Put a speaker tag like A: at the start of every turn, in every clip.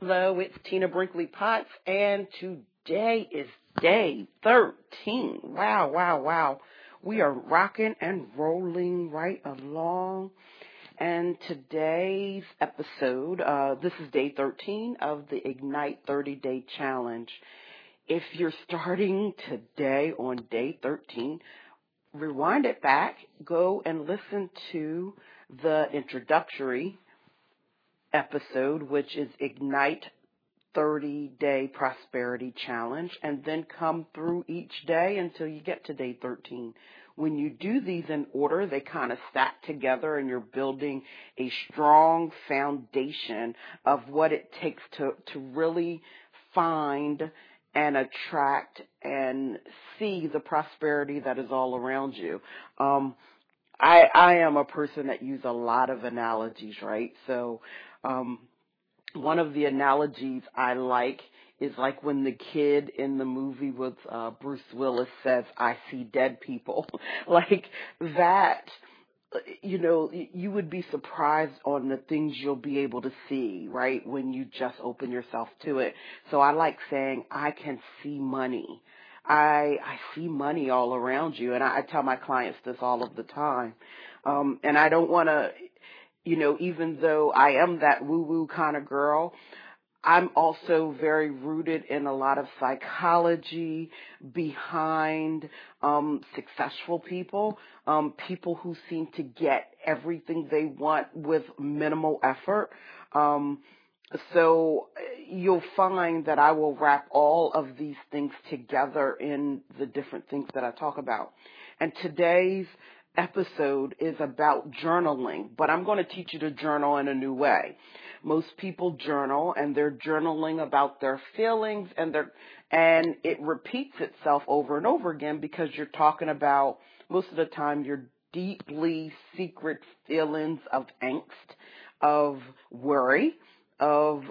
A: Hello, it's Tina Brinkley Potts, and today is day 13. Wow, wow, wow. We are rocking and rolling right along. And today's episode, uh, this is day 13 of the Ignite 30 Day Challenge. If you're starting today on day 13, rewind it back, go and listen to the introductory episode, which is Ignite 30 Day Prosperity Challenge, and then come through each day until you get to day 13. When you do these in order, they kind of stack together and you're building a strong foundation of what it takes to, to really find and attract and see the prosperity that is all around you. Um, I, I am a person that use a lot of analogies, right? So, um, one of the analogies I like is like when the kid in the movie with uh, Bruce Willis says, "I see dead people," like that. You know, you would be surprised on the things you'll be able to see, right? When you just open yourself to it. So I like saying, I can see money. I I see money all around you, and I, I tell my clients this all of the time. Um, and I don't want to you know, even though I am that woo woo kind of girl, I'm also very rooted in a lot of psychology behind um, successful people, um, people who seem to get everything they want with minimal effort. Um, so you'll find that I will wrap all of these things together in the different things that I talk about. And today's episode is about journaling, but I'm going to teach you to journal in a new way. Most people journal and they're journaling about their feelings and their and it repeats itself over and over again because you're talking about most of the time your deeply secret feelings of angst, of worry, of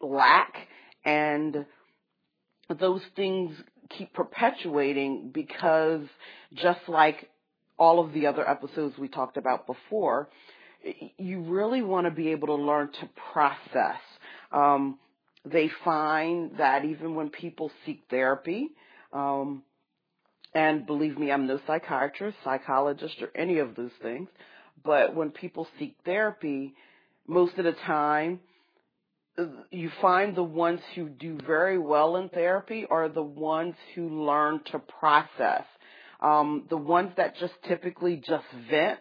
A: lack and those things keep perpetuating because just like all of the other episodes we talked about before, you really want to be able to learn to process. Um, they find that even when people seek therapy, um, and believe me, I'm no psychiatrist, psychologist, or any of those things, but when people seek therapy, most of the time, you find the ones who do very well in therapy are the ones who learn to process um, the ones that just typically just vent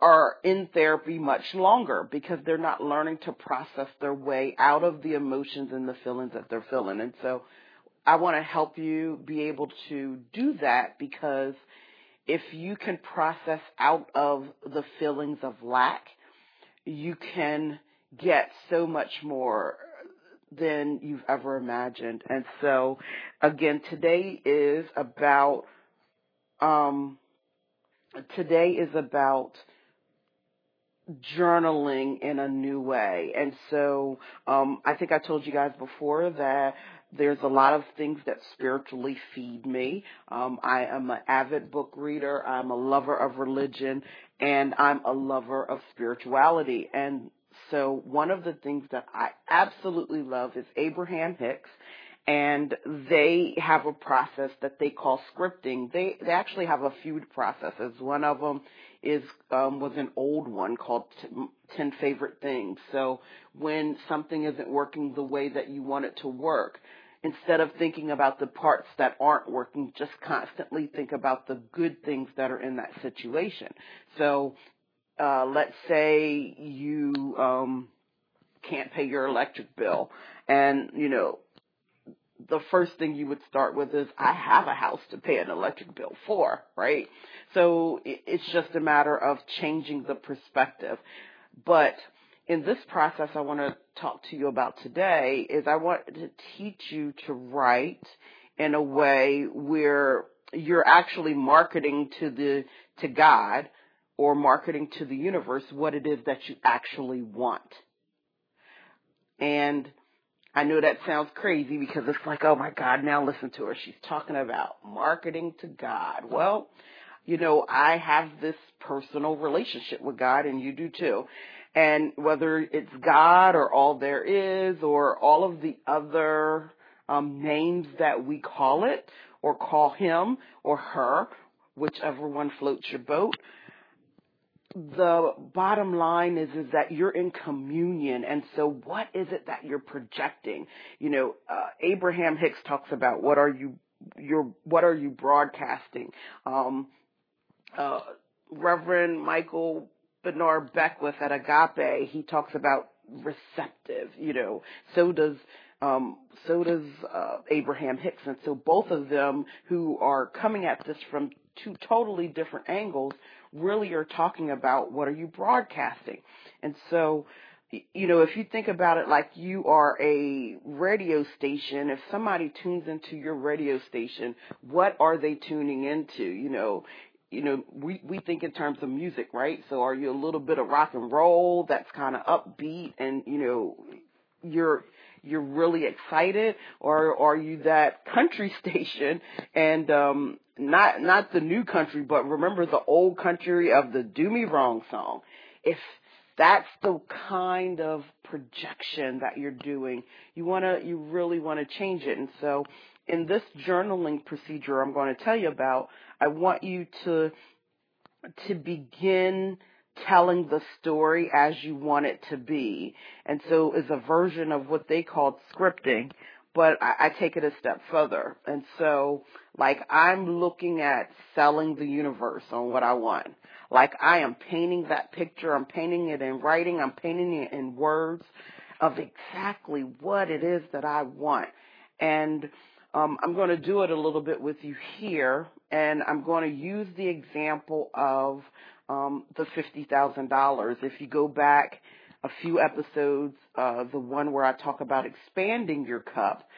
A: are in therapy much longer because they're not learning to process their way out of the emotions and the feelings that they're feeling. And so I want to help you be able to do that because if you can process out of the feelings of lack, you can get so much more than you've ever imagined. And so again, today is about um, today is about journaling in a new way. And so um, I think I told you guys before that there's a lot of things that spiritually feed me. Um, I am an avid book reader. I'm a lover of religion, and I'm a lover of spirituality. And so one of the things that I absolutely love is Abraham Hicks and they have a process that they call scripting. They they actually have a few processes. One of them is um, was an old one called Ten Favorite Things. So when something isn't working the way that you want it to work, instead of thinking about the parts that aren't working, just constantly think about the good things that are in that situation. So uh, let's say you um, can't pay your electric bill, and you know the first thing you would start with is I have a house to pay an electric bill for, right? So it's just a matter of changing the perspective. But in this process I want to talk to you about today is I want to teach you to write in a way where you're actually marketing to the to God or marketing to the universe what it is that you actually want. And I know that sounds crazy because it's like, oh my God, now listen to her. She's talking about marketing to God. Well, you know, I have this personal relationship with God and you do too. And whether it's God or all there is or all of the other um, names that we call it or call him or her, whichever one floats your boat, the bottom line is is that you're in communion. And so what is it that you're projecting? You know uh, abraham hicks talks about what are you your what are you broadcasting? Um uh reverend michael bernard beckwith at agape he talks about receptive you know. So does um, so does uh, Abraham Hicks, and so both of them, who are coming at this from two totally different angles, really are talking about what are you broadcasting. And so, you know, if you think about it like you are a radio station, if somebody tunes into your radio station, what are they tuning into? You know, you know, we, we think in terms of music, right? So are you a little bit of rock and roll that's kind of upbeat and, you know, you're, you're really excited or are you that country station and um not not the new country but remember the old country of the do me wrong song if that's the kind of projection that you're doing you want to you really want to change it and so in this journaling procedure I'm going to tell you about I want you to to begin telling the story as you want it to be. And so is a version of what they called scripting, but I, I take it a step further. And so, like, I'm looking at selling the universe on what I want. Like, I am painting that picture, I'm painting it in writing, I'm painting it in words of exactly what it is that I want. And um, I'm going to do it a little bit with you here, and I'm going to use the example of um, the $50,000. If you go back a few episodes, uh, the one where I talk about expanding your cup,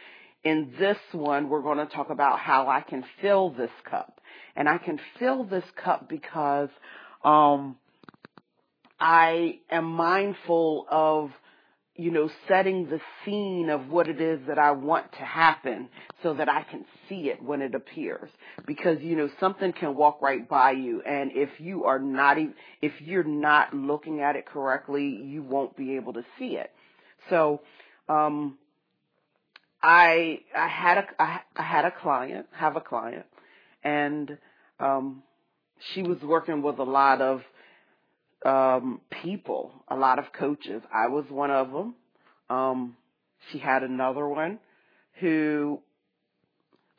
A: in this one, we're going to talk about how I can fill this cup. And I can fill this cup because um, I am mindful of you know, setting the scene of what it is that I want to happen so that I can see it when it appears. Because, you know, something can walk right by you and if you are not if you're not looking at it correctly, you won't be able to see it. So, um, I, I had a, I, I had a client, have a client and, um, she was working with a lot of um, people, a lot of coaches. I was one of them. Um, she had another one who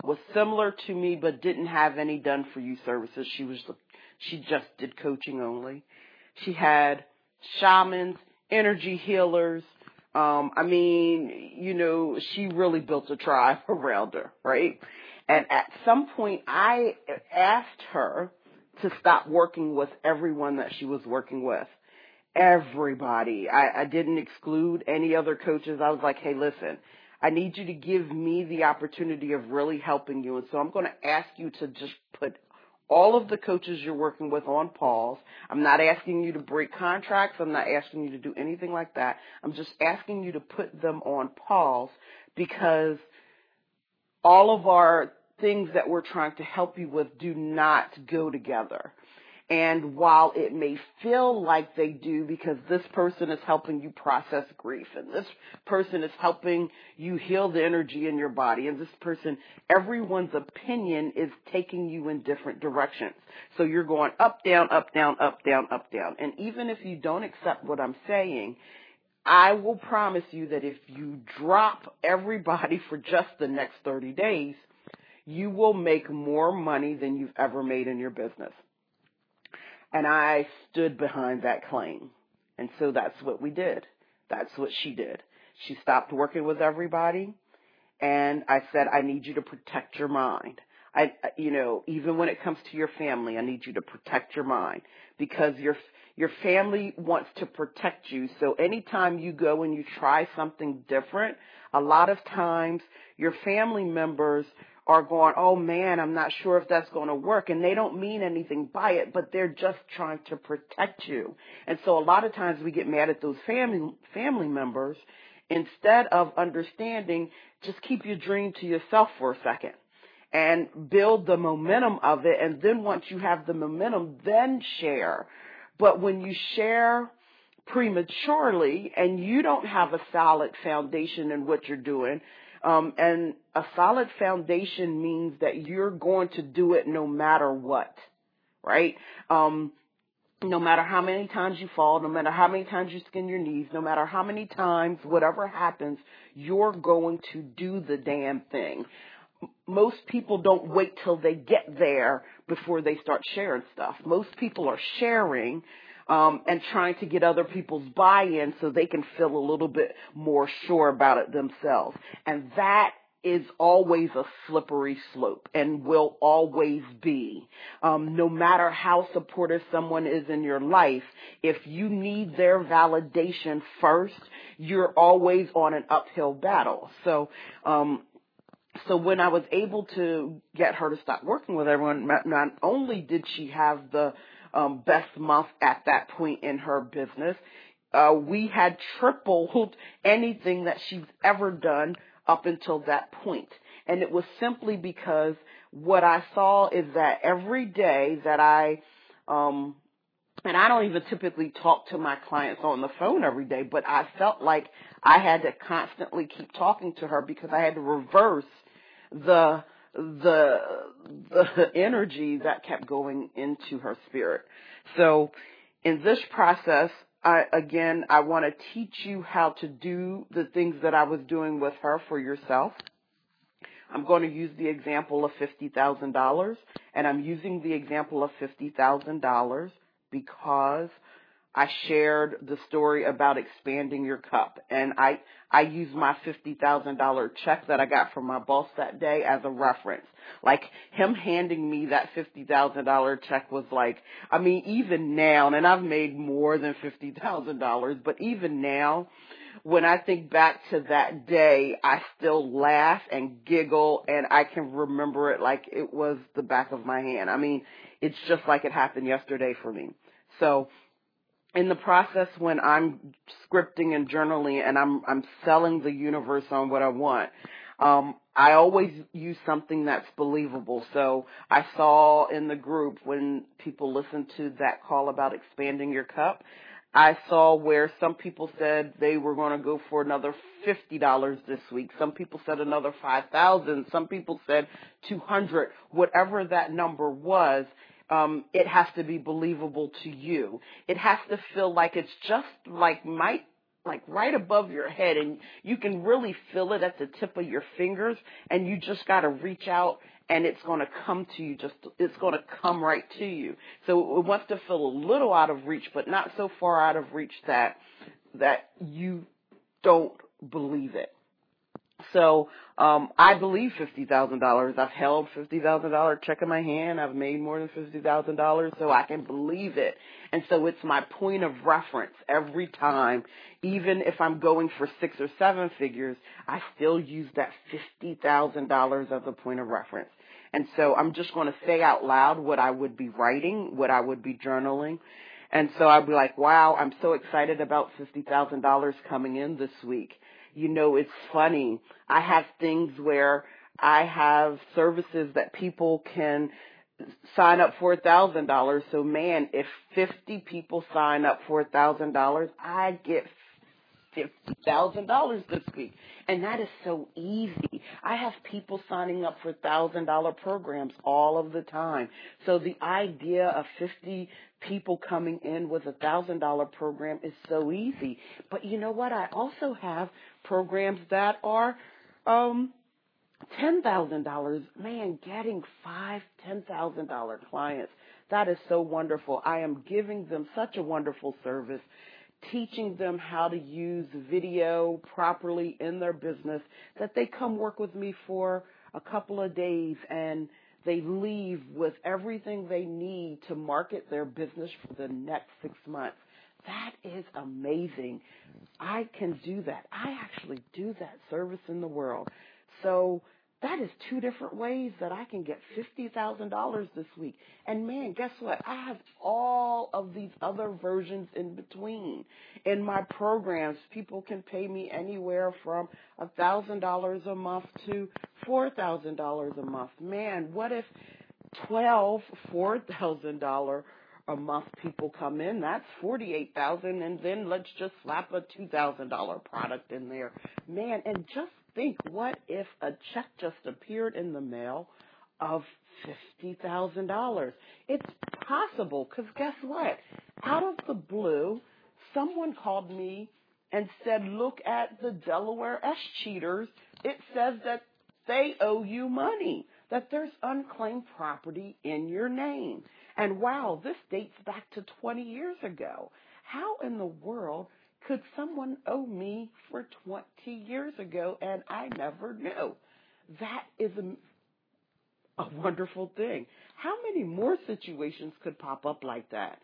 A: was similar to me but didn't have any done for you services. She was she just did coaching only. She had shamans, energy healers. Um, I mean, you know, she really built a tribe around her, right? And at some point I asked her to stop working with everyone that she was working with. Everybody. I, I didn't exclude any other coaches. I was like, hey, listen, I need you to give me the opportunity of really helping you. And so I'm going to ask you to just put all of the coaches you're working with on pause. I'm not asking you to break contracts. I'm not asking you to do anything like that. I'm just asking you to put them on pause because all of our things that we're trying to help you with do not go together. And while it may feel like they do because this person is helping you process grief and this person is helping you heal the energy in your body and this person, everyone's opinion is taking you in different directions. So you're going up, down, up, down, up, down, up, down. And even if you don't accept what I'm saying, I will promise you that if you drop everybody for just the next 30 days, you will make more money than you've ever made in your business. And I stood behind that claim. And so that's what we did. That's what she did. She stopped working with everybody. And I said, I need you to protect your mind. I, you know, even when it comes to your family, I need you to protect your mind because your, your family wants to protect you. So anytime you go and you try something different, a lot of times your family members are going, oh man, I'm not sure if that's going to work. And they don't mean anything by it, but they're just trying to protect you. And so a lot of times we get mad at those family, family members instead of understanding, just keep your dream to yourself for a second and build the momentum of it. And then once you have the momentum, then share. But when you share prematurely and you don't have a solid foundation in what you're doing, um, and a solid foundation means that you're going to do it no matter what, right? Um, no matter how many times you fall, no matter how many times you skin your knees, no matter how many times whatever happens, you're going to do the damn thing. Most people don't wait till they get there before they start sharing stuff. Most people are sharing um, and trying to get other people's buy-in so they can feel a little bit more sure about it themselves. And that is always a slippery slope and will always be. Um, no matter how supportive someone is in your life, if you need their validation first, you're always on an uphill battle. So, um, so when I was able to get her to stop working with everyone, not only did she have the um, best month at that point in her business, uh, we had tripled anything that she's ever done up until that point. And it was simply because what I saw is that every day that I, um, and I don't even typically talk to my clients on the phone every day, but I felt like I had to constantly keep talking to her because I had to reverse the the the energy that kept going into her spirit. So in this process, I, again, I want to teach you how to do the things that I was doing with her for yourself. I'm going to use the example of $50,000 and I'm using the example of $50,000 because I shared the story about expanding your cup and I, I used my $50,000 check that I got from my boss that day as a reference. Like him handing me that $50,000 check was like, I mean, even now, and I've made more than $50,000, but even now, when I think back to that day, I still laugh and giggle and I can remember it like it was the back of my hand. I mean, it's just like it happened yesterday for me. So in the process when I'm scripting and journaling and I'm I'm selling the universe on what I want, um, I always use something that's believable. So I saw in the group when people listened to that call about expanding your cup, I saw where some people said they were going to go for another fifty dollars this week. Some people said another five thousand. Some people said two hundred. Whatever that number was, um, it has to be believable to you. It has to feel like it's just like might like right above your head and you can really feel it at the tip of your fingers and you just got to reach out and it's going to come to you just it's going to come right to you so it wants to feel a little out of reach but not so far out of reach that that you don't believe it so um, I believe fifty thousand dollars. I've held fifty thousand dollar check in my hand. I've made more than fifty thousand dollars, so I can believe it. And so it's my point of reference every time. Even if I'm going for six or seven figures, I still use that fifty thousand dollars as a point of reference. And so I'm just going to say out loud what I would be writing, what I would be journaling. And so I'd be like, wow, I'm so excited about $50,000 coming in this week you know, it's funny. I have things where I have services that people can sign up for a thousand dollars. So man, if 50 people sign up for a thousand dollars, I get $50,000 this week. And that is so easy. I have people signing up for $1,000 programs all of the time. So the idea of 50 people coming in with a $1,000 program is so easy. But you know what? I also have programs that are, um, $10,000. Man, getting five, $10,000 clients. That is so wonderful. I am giving them such a wonderful service teaching them how to use video properly in their business that they come work with me for a couple of days and they leave with everything they need to market their business for the next six months. That is amazing. I can do that. I actually do that service in the world. So that is two different ways that I can get $50,000 this week. And man, guess what? I have all of these other versions in between. In my programs, people can pay me anywhere from $1,000 a month to $4,000 a month. Man, what if 12 $4,000 a month people come in, that's forty-eight thousand, and then let's just slap a two thousand dollar product in there, man. And just think, what if a check just appeared in the mail of fifty thousand dollars? It's possible, because guess what? Out of the blue, someone called me and said, "Look at the Delaware S cheaters. It says that they owe you money." That there's unclaimed property in your name. And wow, this dates back to 20 years ago. How in the world could someone owe me for 20 years ago and I never knew? That is a, a wonderful thing. How many more situations could pop up like that?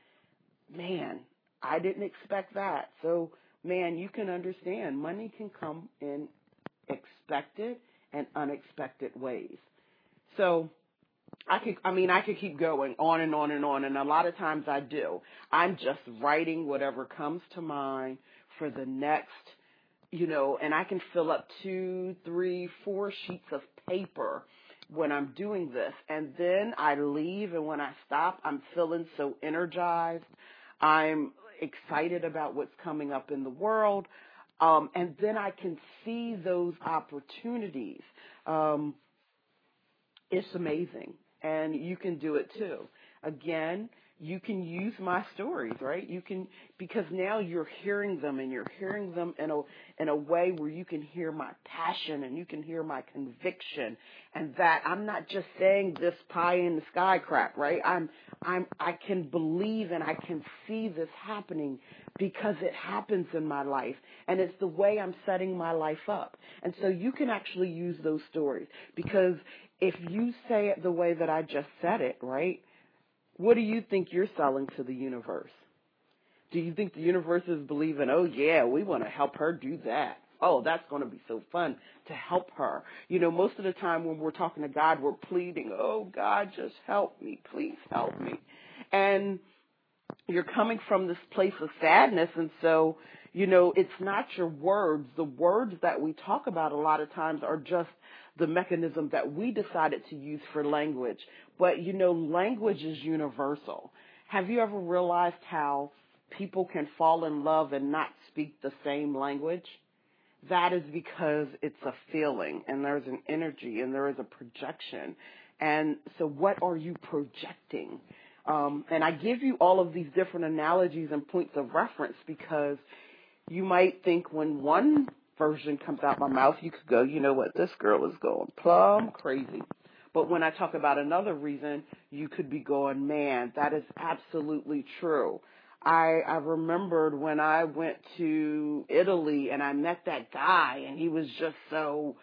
A: Man, I didn't expect that. So, man, you can understand money can come in expected and unexpected ways. So, I could, I mean, I could keep going on and on and on, and a lot of times I do. I'm just writing whatever comes to mind for the next, you know, and I can fill up two, three, four sheets of paper when I'm doing this. And then I leave, and when I stop, I'm feeling so energized. I'm excited about what's coming up in the world. Um, and then I can see those opportunities. Um, it's amazing and you can do it too. Again, you can use my stories, right? You can because now you're hearing them and you're hearing them in a in a way where you can hear my passion and you can hear my conviction and that I'm not just saying this pie in the sky crap, right? I'm I'm I can believe and I can see this happening because it happens in my life and it's the way I'm setting my life up. And so you can actually use those stories because if you say it the way that I just said it, right? What do you think you're selling to the universe? Do you think the universe is believing, oh yeah, we want to help her do that? Oh, that's going to be so fun to help her. You know, most of the time when we're talking to God, we're pleading, oh God, just help me. Please help me. And you're coming from this place of sadness. And so, you know, it's not your words. The words that we talk about a lot of times are just the mechanism that we decided to use for language. But you know, language is universal. Have you ever realized how people can fall in love and not speak the same language? That is because it's a feeling and there's an energy and there is a projection. And so what are you projecting? Um, and I give you all of these different analogies and points of reference because you might think when one version comes out my mouth, you could go, you know what, this girl is going plumb crazy. But when I talk about another reason, you could be going, man, that is absolutely true. I I remembered when I went to Italy and I met that guy and he was just so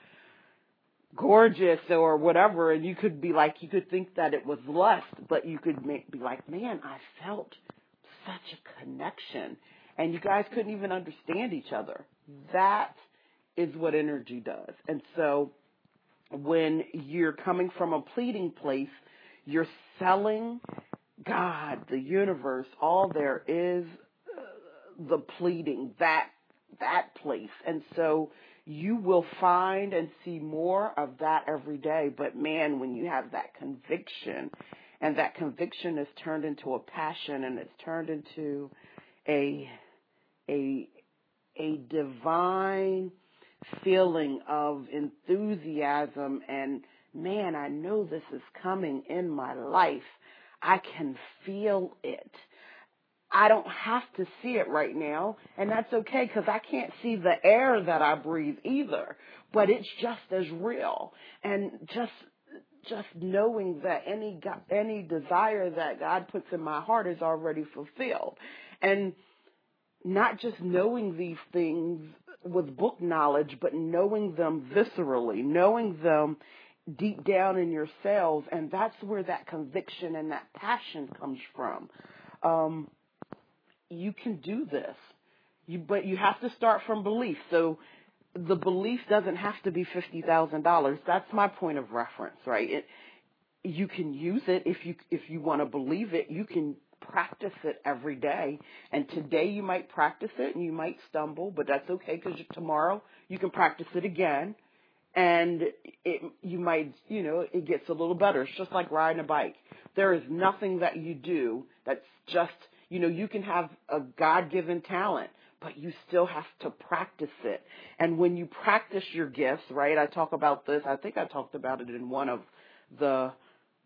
A: gorgeous or whatever and you could be like you could think that it was lust but you could make, be like man I felt such a connection and you guys couldn't even understand each other that is what energy does. And so when you're coming from a pleading place, you're selling God, the universe, all there is uh, the pleading, that that place. And so you will find and see more of that every day. But man, when you have that conviction and that conviction is turned into a passion and it's turned into a a a divine feeling of enthusiasm and man, I know this is coming in my life. I can feel it. I don't have to see it right now, and that's okay because I can't see the air that I breathe either. But it's just as real, and just just knowing that any any desire that God puts in my heart is already fulfilled, and not just knowing these things with book knowledge, but knowing them viscerally, knowing them deep down in your cells, and that's where that conviction and that passion comes from. Um, you can do this, you, but you have to start from belief. So the belief doesn't have to be fifty thousand dollars. That's my point of reference, right? It, you can use it if you if you want to believe it. You can practice it every day. And today you might practice it and you might stumble, but that's okay because tomorrow you can practice it again and it, you might, you know, it gets a little better. It's just like riding a bike. There is nothing that you do that's just, you know, you can have a God-given talent, but you still have to practice it. And when you practice your gifts, right? I talk about this. I think I talked about it in one of the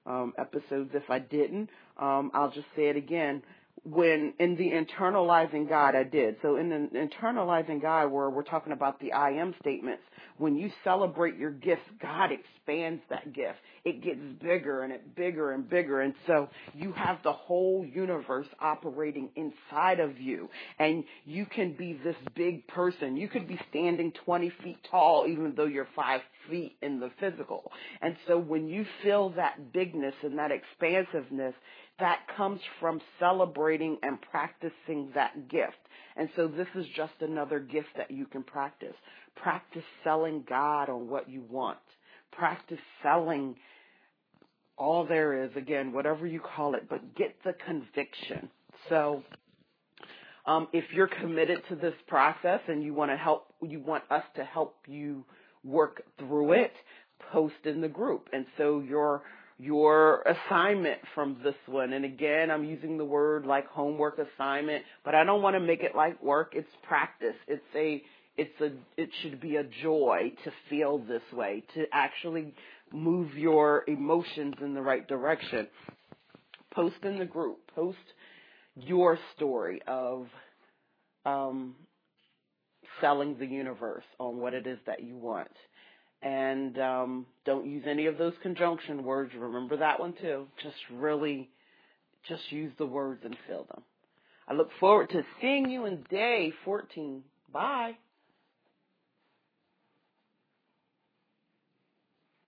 A: um, episodes. If I didn't, um, I'll just say it again when in the internalizing God I did. So in the internalizing God where we're talking about the I am statements, when you celebrate your gifts, God expands that gift. It gets bigger and it bigger and bigger. And so you have the whole universe operating inside of you. And you can be this big person. You could be standing 20 feet tall even though you're five feet in the physical. And so when you feel that bigness and that expansiveness, that comes from celebrating and practicing that gift. And so this is just another gift that you can practice. Practice selling God on what you want. Practice selling all there is, again, whatever you call it, but get the conviction. So, um, if you're committed to this process and you want to help, you want us to help you work through it, post in the group. And so your your assignment from this one. And again, I'm using the word like homework assignment, but I don't want to make it like work. It's practice. It's a it's a it should be a joy to feel this way, to actually move your emotions in the right direction. Post in the group. Post your story of um, selling the universe on what it is that you want. And um, don't use any of those conjunction words. Remember that one too. Just really, just use the words and fill them. I look forward to seeing you in day 14. Bye.